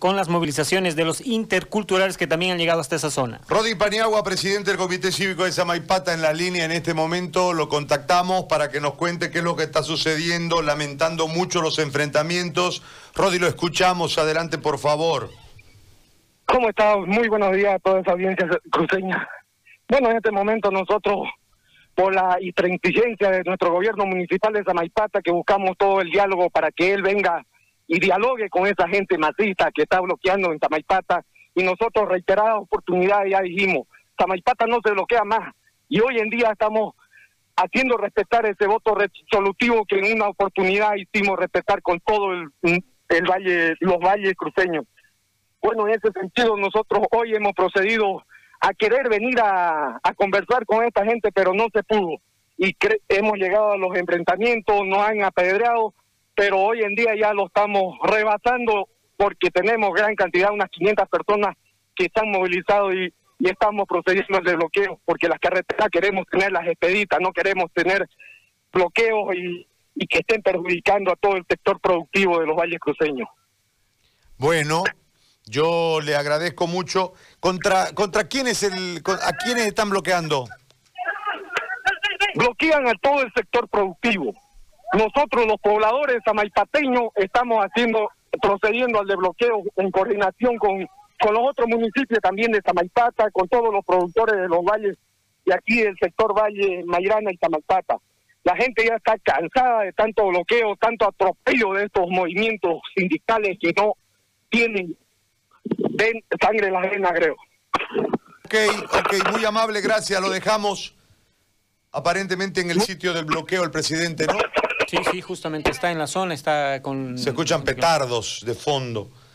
con las movilizaciones de los interculturales que también han llegado hasta esa zona. Rodi Paniagua, presidente del Comité Cívico de Samaipata, en la línea en este momento. Lo contactamos para que nos cuente qué es lo que está sucediendo, lamentando mucho los enfrentamientos. Rodi, lo escuchamos. Adelante, por favor. ¿Cómo está? Muy buenos días a toda esa audiencia cruceña. Bueno, en este momento nosotros, por la intransigencia de nuestro gobierno municipal de Samaipata, que buscamos todo el diálogo para que él venga y dialogue con esa gente masista que está bloqueando en Samaipata, y nosotros reiteradas oportunidades ya dijimos, Samaipata no se bloquea más, y hoy en día estamos haciendo respetar ese voto resolutivo que en una oportunidad hicimos respetar con todo el, el valle, los valles cruceños. Bueno, en ese sentido nosotros hoy hemos procedido a querer venir a, conversar con esta gente, pero no se pudo. Y hemos llegado a los enfrentamientos, nos han apedreado, pero hoy en día ya lo estamos rebasando porque tenemos gran cantidad, unas 500 personas que están movilizados y, y estamos procediendo al desbloqueo, porque las carreteras queremos tenerlas expeditas, no queremos tener bloqueos y, y que estén perjudicando a todo el sector productivo de los valles cruceños. Bueno, yo le agradezco mucho. ¿Contra, contra quién es el, a quiénes están bloqueando? Bloquean a todo el sector productivo. Nosotros los pobladores amaipateños estamos haciendo, procediendo al desbloqueo en coordinación con, con los otros municipios también de Samaipata, con todos los productores de los valles y aquí del sector Valle Mayrana y Samaipata. La gente ya está cansada de tanto bloqueo, tanto atropello de estos movimientos sindicales que no tienen den sangre en la arena, creo. Ok, ok, muy amable, gracias. Lo dejamos aparentemente en el sitio del bloqueo el presidente, ¿no? Sí, sí, justamente está en la zona, está con... Se escuchan petardos de fondo.